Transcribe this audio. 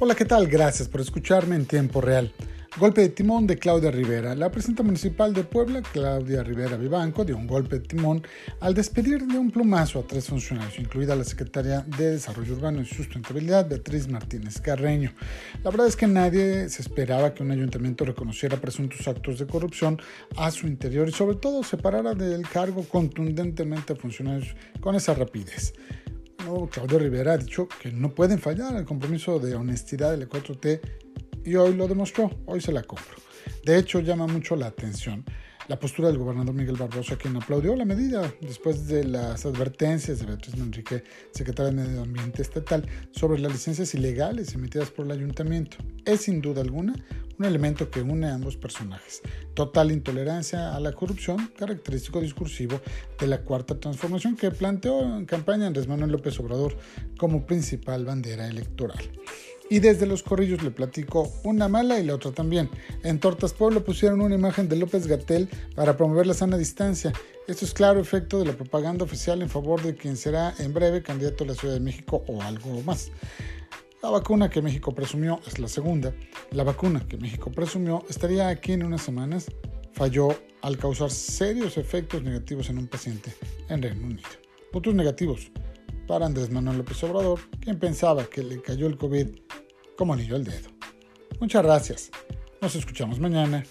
Hola, ¿qué tal? Gracias por escucharme en tiempo real. Golpe de timón de Claudia Rivera. La presidenta municipal de Puebla, Claudia Rivera Vivanco, dio un golpe de timón al despedir de un plumazo a tres funcionarios, incluida la secretaria de Desarrollo Urbano y Sustentabilidad, Beatriz Martínez Carreño. La verdad es que nadie se esperaba que un ayuntamiento reconociera presuntos actos de corrupción a su interior y sobre todo separara del cargo contundentemente a funcionarios con esa rapidez. Claudio Rivera ha dicho que no pueden fallar al compromiso de honestidad de la 4T y hoy lo demostró, hoy se la compro. De hecho, llama mucho la atención la postura del gobernador Miguel Barroso, quien aplaudió la medida después de las advertencias de Beatriz Manrique, secretaria de Medio Ambiente Estatal, sobre las licencias ilegales emitidas por el ayuntamiento. Es sin duda alguna un elemento que une a ambos personajes. Total intolerancia a la corrupción, característico discursivo de la cuarta transformación que planteó en campaña Andrés Manuel López Obrador como principal bandera electoral. Y desde los corrillos le platico una mala y la otra también. En Tortas Pueblo pusieron una imagen de López Gatel para promover la sana distancia. Esto es claro efecto de la propaganda oficial en favor de quien será en breve candidato a la Ciudad de México o algo más. La vacuna que México presumió es la segunda. La vacuna que México presumió estaría aquí en unas semanas. Falló al causar serios efectos negativos en un paciente en Reino Unido. Puntos negativos para Andrés Manuel López Obrador, quien pensaba que le cayó el COVID como anillo al dedo. Muchas gracias. Nos escuchamos mañana.